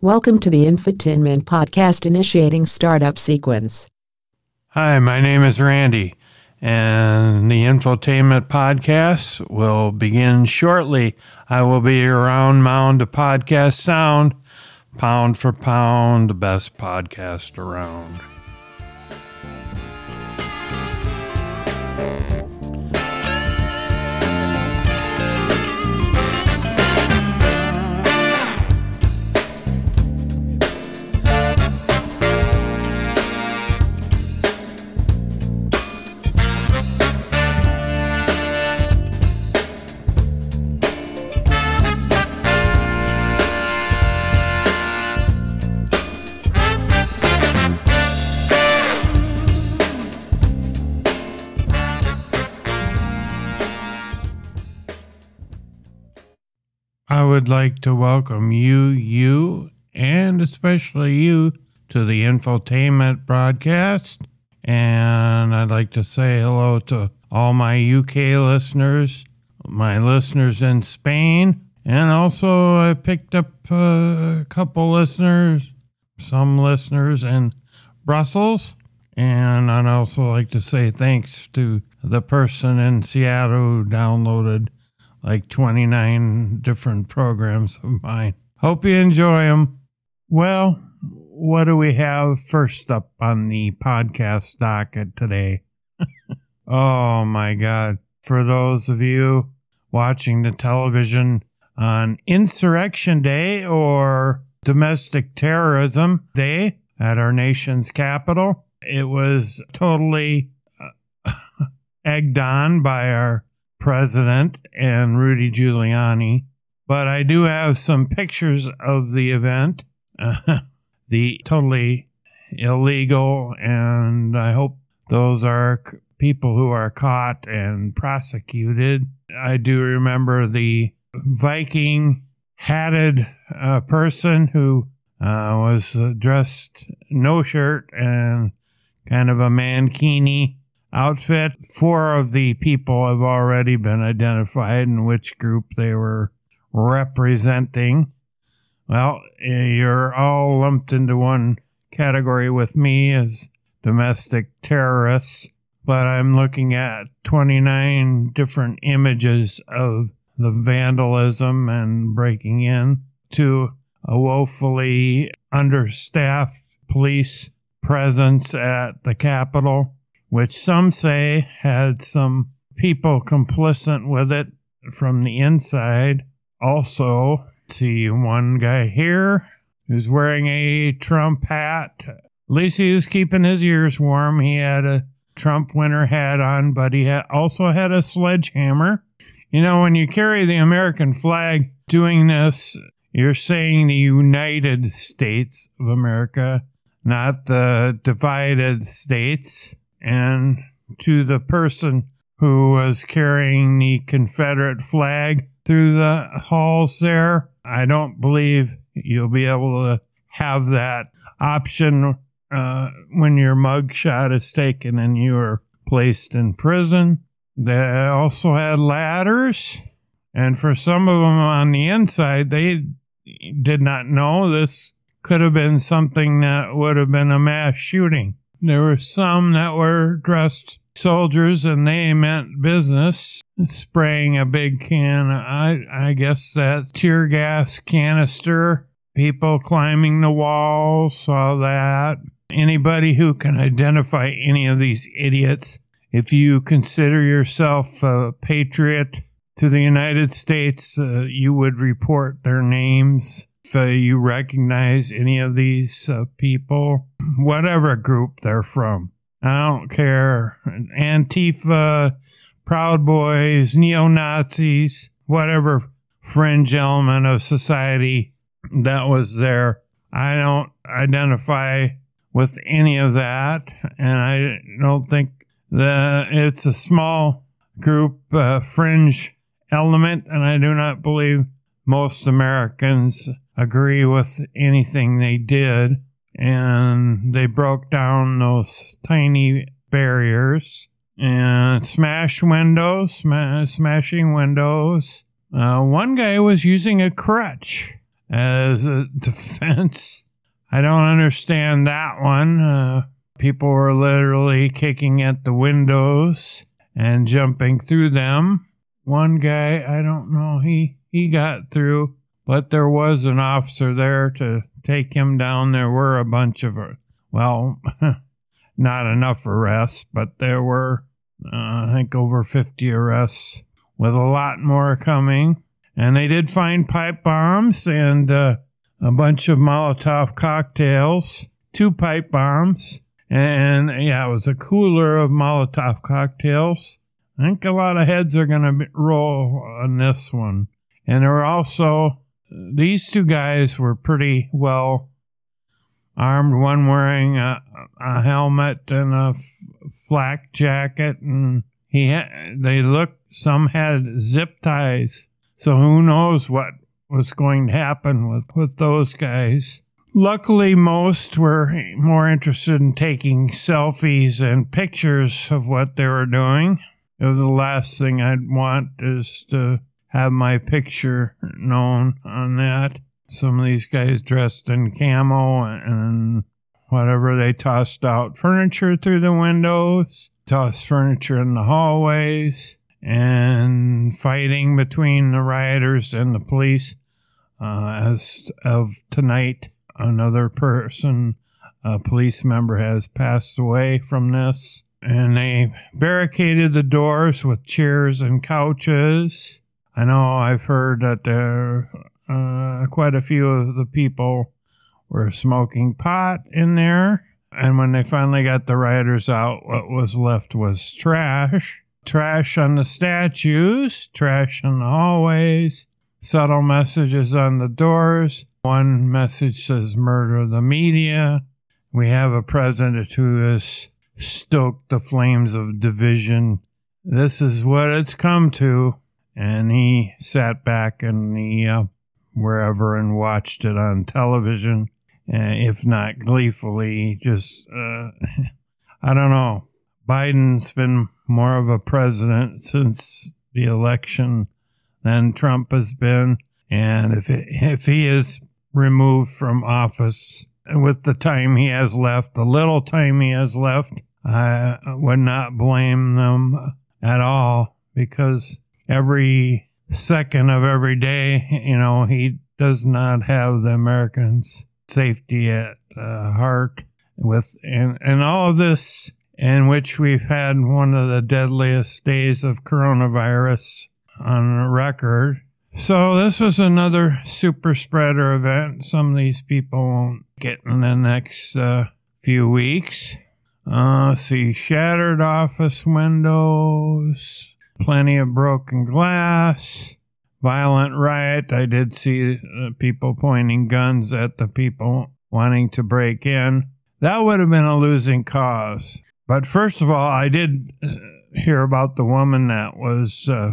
Welcome to the Infotainment Podcast initiating startup sequence. Hi, my name is Randy, and the Infotainment Podcast will begin shortly. I will be around Mound to Podcast Sound, pound for pound, the best podcast around. Would like to welcome you, you, and especially you to the infotainment broadcast. And I'd like to say hello to all my UK listeners, my listeners in Spain, and also I picked up a couple listeners, some listeners in Brussels. And I'd also like to say thanks to the person in Seattle who downloaded like 29 different programs of mine. Hope you enjoy them. Well, what do we have first up on the podcast docket today? oh my God. For those of you watching the television on Insurrection Day or Domestic Terrorism Day at our nation's capital, it was totally uh, egged on by our president and Rudy Giuliani. But I do have some pictures of the event, uh, the totally illegal, and I hope those are c- people who are caught and prosecuted. I do remember the Viking hatted uh, person who uh, was dressed no shirt and kind of a mankini outfit. Four of the people have already been identified in which group they were representing. Well, you're all lumped into one category with me as domestic terrorists, but I'm looking at 29 different images of the vandalism and breaking in to a woefully understaffed police presence at the Capitol which some say had some people complicit with it from the inside. Also, see one guy here who's wearing a Trump hat. At least he was keeping his ears warm. He had a Trump winter hat on, but he also had a sledgehammer. You know, when you carry the American flag doing this, you're saying the United States of America, not the divided states and to the person who was carrying the Confederate flag through the halls there. I don't believe you'll be able to have that option uh, when your mugshot is taken and you are placed in prison. They also had ladders, and for some of them on the inside, they did not know this could have been something that would have been a mass shooting. There were some that were dressed soldiers and they meant business, spraying a big can. I, I guess that tear gas canister. People climbing the walls saw that. Anybody who can identify any of these idiots, if you consider yourself a patriot to the United States, uh, you would report their names if uh, you recognize any of these uh, people, whatever group they're from. I don't care. Antifa, Proud Boys, neo Nazis, whatever fringe element of society that was there. I don't identify with any of that, and I don't think that it's a small group, uh, fringe element, and I do not believe most Americans agree with anything they did. And they broke down those tiny barriers and smashed windows, sma- smashing windows. Uh, one guy was using a crutch. as a defense. I don't understand that one. Uh, people were literally kicking at the windows and jumping through them. One guy, I don't know, he, he got through, but there was an officer there to take him down. There were a bunch of, well, not enough arrests, but there were, uh, I think, over 50 arrests, with a lot more coming. And they did find pipe bombs and uh, a bunch of Molotov cocktails, two pipe bombs, and yeah, it was a cooler of Molotov cocktails. I think a lot of heads are going to roll on this one. And there were also, these two guys were pretty well armed, one wearing a, a helmet and a f- flak jacket, and he ha- they looked, some had zip ties. So who knows what was going to happen with, with those guys. Luckily, most were more interested in taking selfies and pictures of what they were doing. The last thing I'd want is to have my picture known on that. Some of these guys dressed in camo and whatever they tossed out furniture through the windows, tossed furniture in the hallways, and fighting between the rioters and the police. Uh, as of tonight, another person, a police member, has passed away from this. And they barricaded the doors with chairs and couches. I know I've heard that there uh, quite a few of the people were smoking pot in there. And when they finally got the rioters out, what was left was trash. Trash on the statues, trash in the hallways, subtle messages on the doors. One message says murder the media. We have a president who has stoked the flames of division. This is what it's come to. And he sat back in the uh, wherever and watched it on television, uh, if not gleefully, just, uh, I don't know. Biden's been more of a president since the election than Trump has been. And if, it, if he is removed from office with the time he has left, the little time he has left, I would not blame them at all because every second of every day, you know, he does not have the Americans' safety at uh, heart. With and, and all of this, in which we've had one of the deadliest days of coronavirus on record. So this was another super spreader event. Some of these people won't get in the next uh, few weeks. Uh, see, shattered office windows, plenty of broken glass, violent riot. I did see uh, people pointing guns at the people wanting to break in. That would have been a losing cause. But first of all, I did uh, hear about the woman that was uh,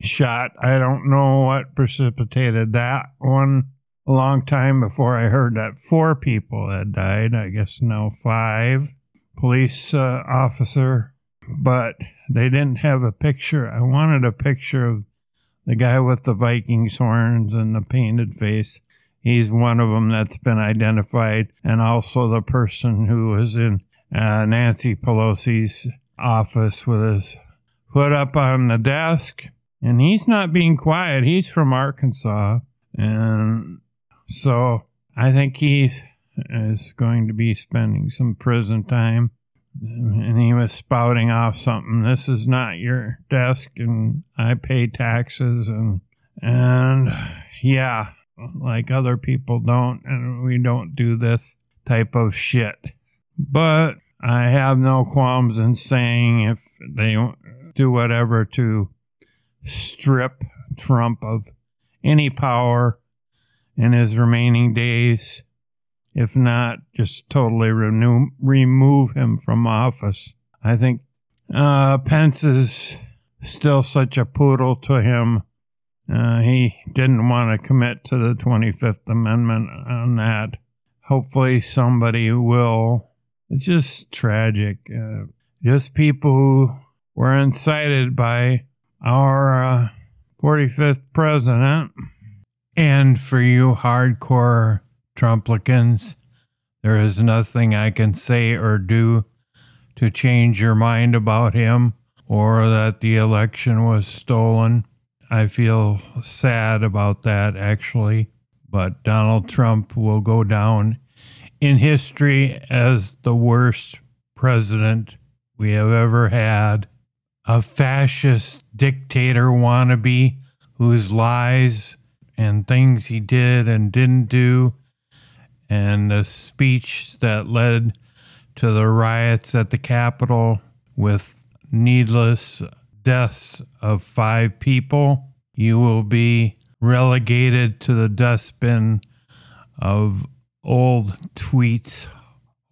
shot. I don't know what precipitated that one. A long time before I heard that four people had died. I guess now five. Police uh, officer, but they didn't have a picture. I wanted a picture of the guy with the Vikings horns and the painted face. He's one of them that's been identified, and also the person who was in uh, Nancy Pelosi's office with his foot up on the desk. And he's not being quiet. He's from Arkansas. And so I think he is going to be spending some prison time and he was spouting off something. This is not your desk, and I pay taxes, and and yeah, like other people don't, and we don't do this type of shit. But I have no qualms in saying if they do whatever to strip Trump of any power in his remaining days if not just totally renew, remove him from office. I think uh, Pence is still such a poodle to him. Uh, he didn't want to commit to the 25th Amendment on that. Hopefully, somebody will. It's just tragic. Uh, just people who were incited by our uh, 45th uh, president And for you hardcore Trumplicans, there is nothing I can say or do to change your mind about him or that the election was stolen. I feel sad about that, actually. But Donald Trump will go down in history as the worst president we have ever had. A fascist dictator wannabe whose lies and things he did and didn't do, and a speech that led to the riots at the Capitol with needless deaths of five people, you will be relegated to the dustbin of old tweets,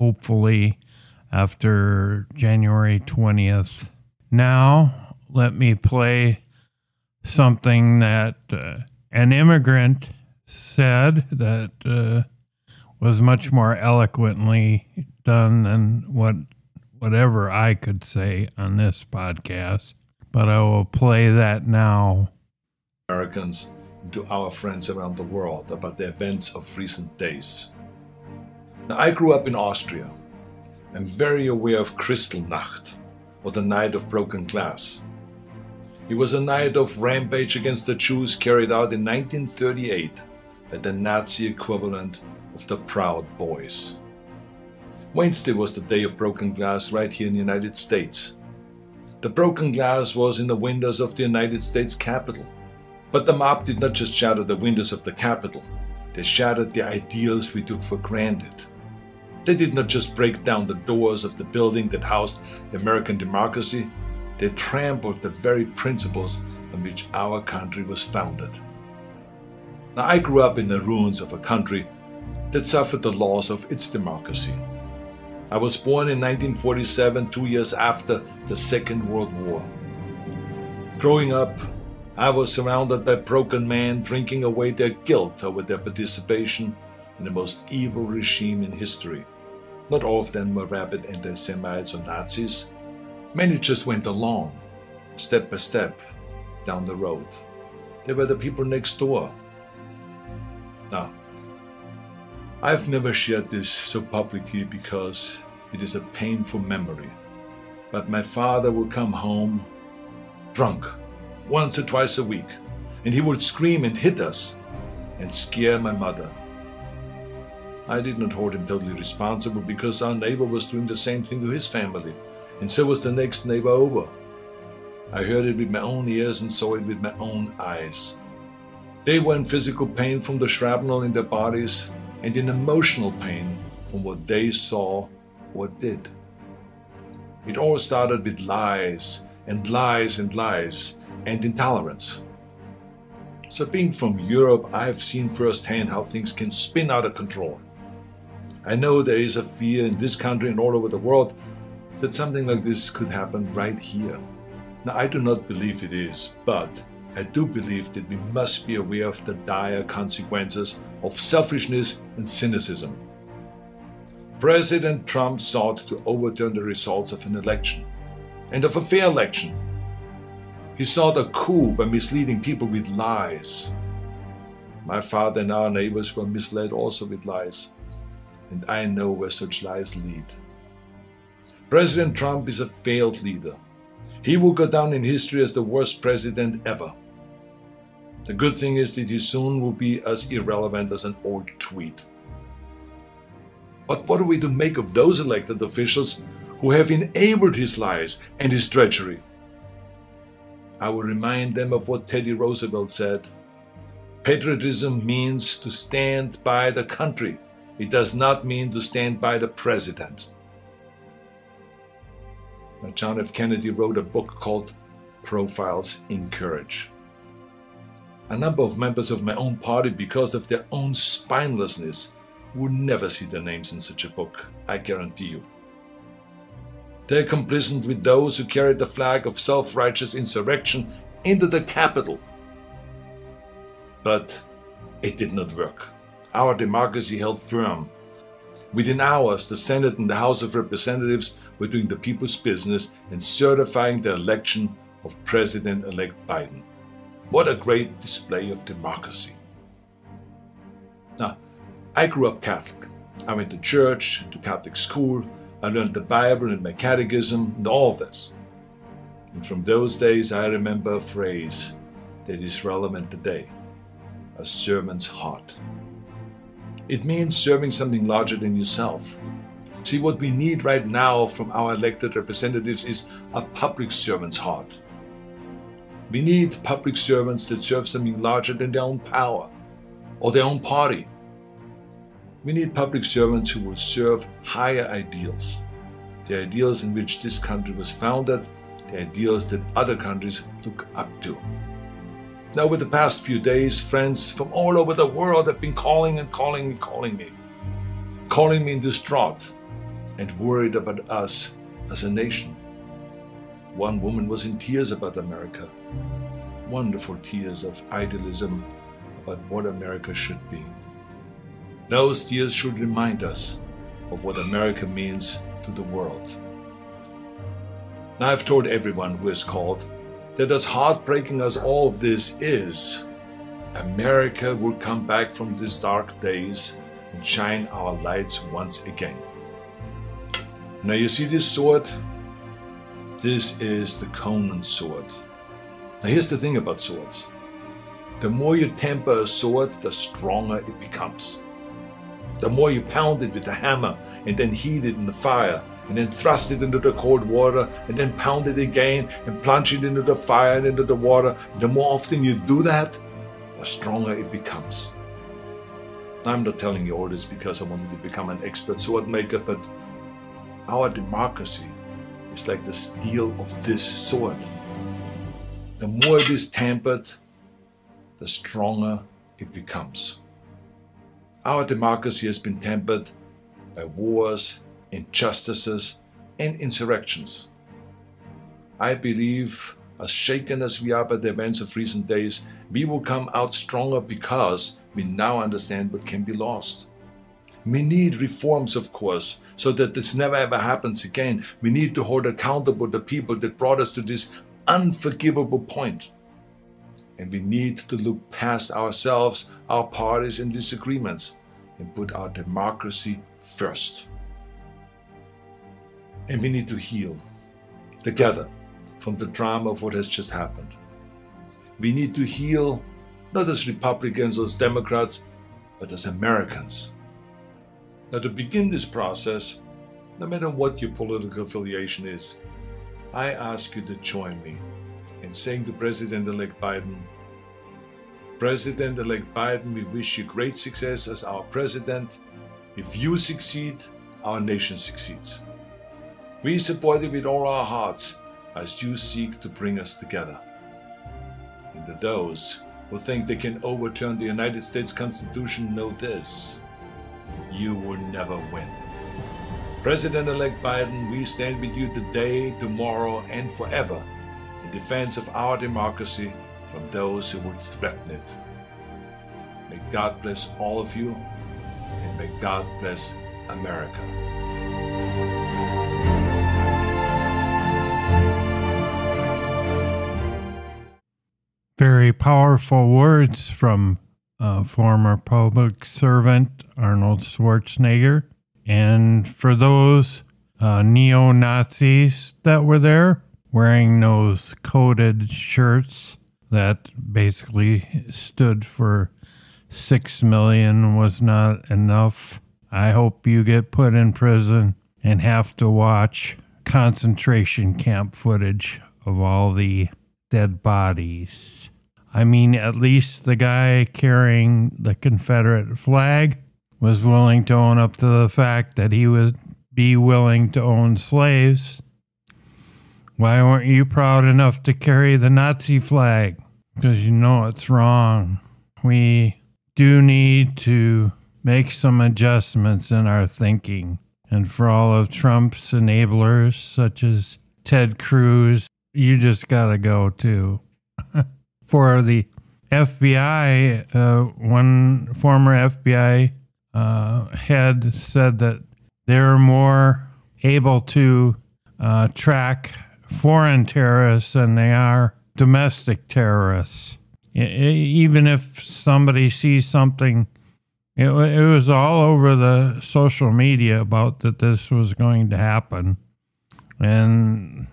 hopefully after January 20th. Now, let me play something that uh, an immigrant said that uh, was much more eloquently done than what whatever I could say on this podcast. But I will play that now. Americans to our friends around the world about the events of recent days. Now, I grew up in Austria. I'm very aware of Kristallnacht, or the Night of Broken Glass. It was a night of rampage against the Jews carried out in 1938 by the Nazi equivalent of the Proud Boys. Wednesday was the day of broken glass right here in the United States. The broken glass was in the windows of the United States Capitol. But the mob did not just shatter the windows of the Capitol, they shattered the ideals we took for granted. They did not just break down the doors of the building that housed American democracy, they trampled the very principles on which our country was founded. Now, I grew up in the ruins of a country that suffered the loss of its democracy. I was born in 1947, two years after the Second World War. Growing up, I was surrounded by broken men drinking away their guilt over their participation in the most evil regime in history. Not all of them were rabid anti Semites or Nazis. Many just went along, step by step, down the road. They were the people next door. Now, I've never shared this so publicly because it is a painful memory. But my father would come home drunk once or twice a week, and he would scream and hit us and scare my mother. I did not hold him totally responsible because our neighbor was doing the same thing to his family and so was the next neighbor over. I heard it with my own ears and saw it with my own eyes. They were in physical pain from the shrapnel in their bodies and in emotional pain from what they saw or did. It all started with lies and lies and lies and intolerance. So, being from Europe, I've seen firsthand how things can spin out of control. I know there is a fear in this country and all over the world that something like this could happen right here. Now, I do not believe it is, but I do believe that we must be aware of the dire consequences of selfishness and cynicism. President Trump sought to overturn the results of an election, and of a fair election. He sought a coup by misleading people with lies. My father and our neighbors were misled also with lies, and I know where such lies lead. President Trump is a failed leader. He will go down in history as the worst president ever. The good thing is that he soon will be as irrelevant as an old tweet. But what are we to make of those elected officials who have enabled his lies and his treachery? I will remind them of what Teddy Roosevelt said Patriotism means to stand by the country, it does not mean to stand by the president. Now, John F. Kennedy wrote a book called Profiles in Courage. A number of members of my own party, because of their own spinelessness, would never see their names in such a book, I guarantee you. They're complicit with those who carried the flag of self righteous insurrection into the Capitol. But it did not work. Our democracy held firm. Within hours, the Senate and the House of Representatives were doing the people's business and certifying the election of President elect Biden. What a great display of democracy. Now, I grew up Catholic. I went to church, to Catholic school. I learned the Bible and my catechism and all this. And from those days, I remember a phrase that is relevant today a servant's heart. It means serving something larger than yourself. See, what we need right now from our elected representatives is a public servant's heart. We need public servants that serve something larger than their own power or their own party. We need public servants who will serve higher ideals, the ideals in which this country was founded, the ideals that other countries look up to. Now, over the past few days, friends from all over the world have been calling and calling and calling me, calling me in distraught and worried about us as a nation. One woman was in tears about America, wonderful tears of idealism about what America should be. Those tears should remind us of what America means to the world. Now, I've told everyone who has called that as heartbreaking as all of this is, America will come back from these dark days and shine our lights once again. Now, you see this sword? This is the Conan sword. Now, here's the thing about swords the more you temper a sword, the stronger it becomes. The more you pound it with a hammer and then heat it in the fire, and then thrust it into the cold water and then pound it again and plunge it into the fire and into the water. The more often you do that, the stronger it becomes. I'm not telling you all this because I wanted to become an expert sword maker, but our democracy is like the steel of this sword. The more it is tempered, the stronger it becomes. Our democracy has been tempered by wars injustices, and insurrections. I believe, as shaken as we are by the events of recent days, we will come out stronger because we now understand what can be lost. We need reforms, of course, so that this never ever happens again. We need to hold accountable the people that brought us to this unforgivable point. And we need to look past ourselves, our parties, and disagreements and put our democracy first. And we need to heal together from the drama of what has just happened. We need to heal not as Republicans or as Democrats, but as Americans. Now, to begin this process, no matter what your political affiliation is, I ask you to join me in saying to President elect Biden, President elect Biden, we wish you great success as our president. If you succeed, our nation succeeds. We support you with all our hearts as you seek to bring us together. And to those who think they can overturn the United States Constitution, know this you will never win. President elect Biden, we stand with you today, tomorrow, and forever in defense of our democracy from those who would threaten it. May God bless all of you, and may God bless America. Very powerful words from uh, former public servant Arnold Schwarzenegger. And for those uh, neo Nazis that were there wearing those coated shirts that basically stood for six million was not enough. I hope you get put in prison and have to watch concentration camp footage of all the dead bodies. I mean, at least the guy carrying the Confederate flag was willing to own up to the fact that he would be willing to own slaves. Why weren't you proud enough to carry the Nazi flag? Because you know it's wrong. We do need to make some adjustments in our thinking. And for all of Trump's enablers, such as Ted Cruz, you just got to go too. For the FBI, uh, one former FBI uh, head said that they're more able to uh, track foreign terrorists than they are domestic terrorists. Even if somebody sees something It, it was all over the social media about that this was going to happen. And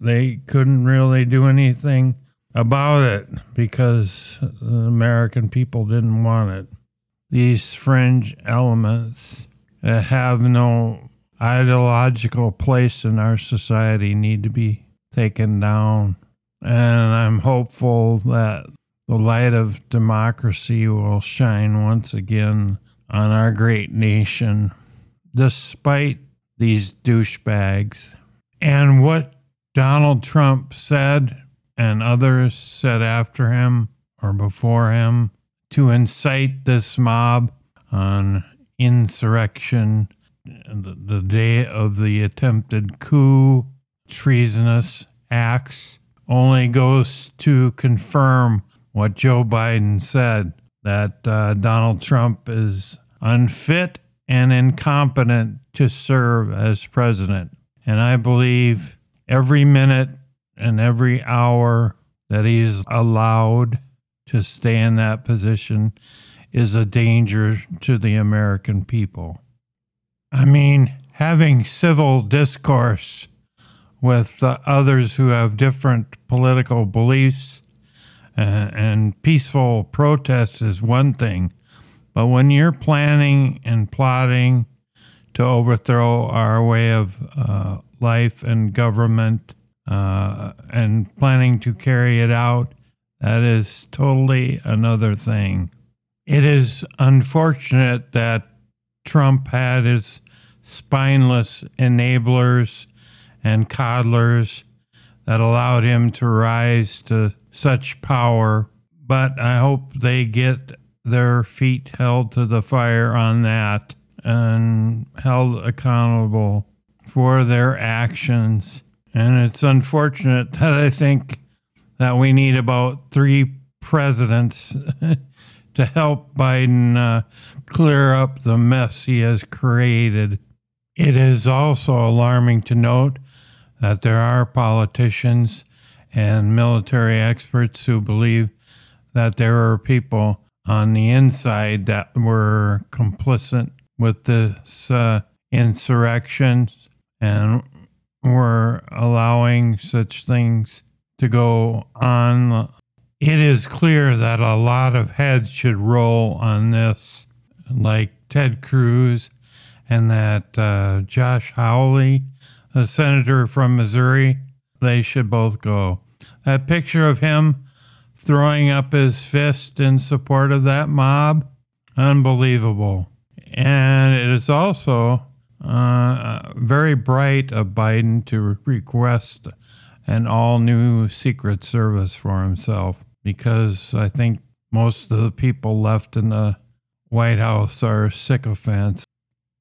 they couldn't really do anything about it because the American people didn't want it. These fringe elements that have no ideological place in our society need to be taken down. And I'm hopeful that the light of democracy will shine once again on our great nation, despite these douchebags. And what Donald Trump said and others set after him or before him to incite this mob on insurrection, the, day of the attempted coup, treasonous acts, only goes to confirm what Joe Biden said that uh, Donald Trump is unfit and incompetent to serve as president. And I believe every minute and every hour that he's allowed to stay in that position is a danger to the American people. I mean, having civil discourse with uh, others who have different political beliefs uh, and peaceful protests is one thing, but when you're planning and plotting to overthrow our way of uh, life and government uh, and planning to carry it out, that is totally another thing. It is unfortunate that Trump had his spineless enablers and coddlers that allowed him to rise to such power, but I hope they get their feet held to the fire on that and held accountable for their actions. And it's unfortunate that I think that we need about three presidents to help Biden uh, clear up the mess he has created. It is also alarming to note that there are politicians and military experts who believe that there are people on the inside that were complicit with this uh, insurrection and were allowing such things to go on. It is clear that a lot of heads should roll on this, like Ted Cruz and that uh, Josh Hawley, a senator from Missouri, they should both go. That picture of him throwing up his fist in support of that mob, unbelievable. And it is also uh, very bright of Biden to request an all new Secret Service for himself because I think most of the people left in the White House are sycophants.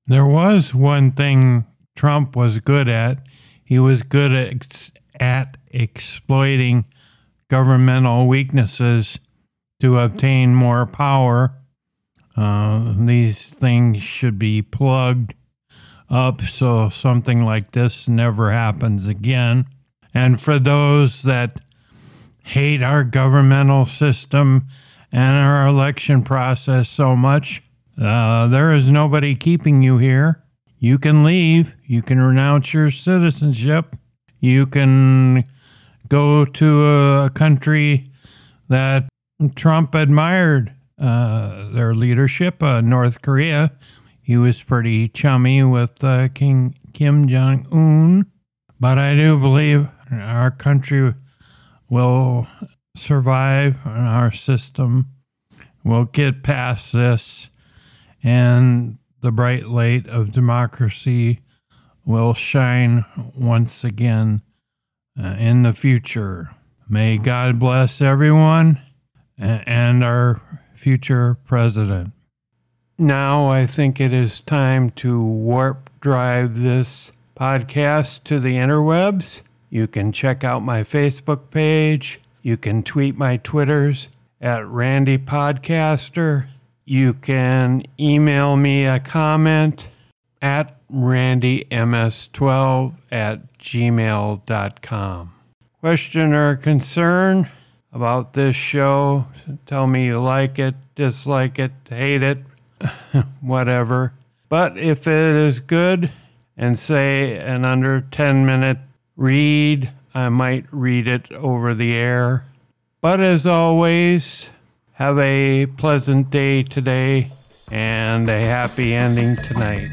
There was one thing Trump was good at. He was good at, at exploiting governmental weaknesses to obtain more power. Uh, these things should be plugged up so something like this never happens again. And for those that hate our governmental system and our election process so much, uh, there is nobody keeping you here. You can leave. You can renounce your citizenship. You can go to a country that Trump admired uh, their leadership, uh, North Korea. He was pretty chummy with uh, King Kim Jong Un. But I do believe our country will survive and our system will get past this and the bright light of democracy will shine once again uh, in the future. May God bless everyone and our future president. Now I think it is time to warp drive this podcast to the interwebs. You can check out my Facebook page. You can tweet my Twitters at Randy Podcaster. You can email me a comment at randyms12 at gmail.com. Question or concern? about this show. Tell me you like it, dislike it, hate it, whatever. But if it is good and say an under 10 minute read, I might read it over the air. But as always, have a pleasant day today and a happy ending tonight.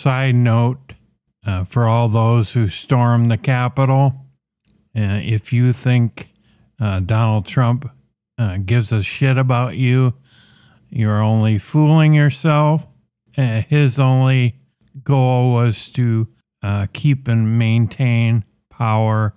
Side note, uh, for all those who stormed the Capitol, uh, if you think uh, Donald Trump uh, gives a shit about you, you're only fooling yourself. Uh, his only goal was to uh, keep and maintain power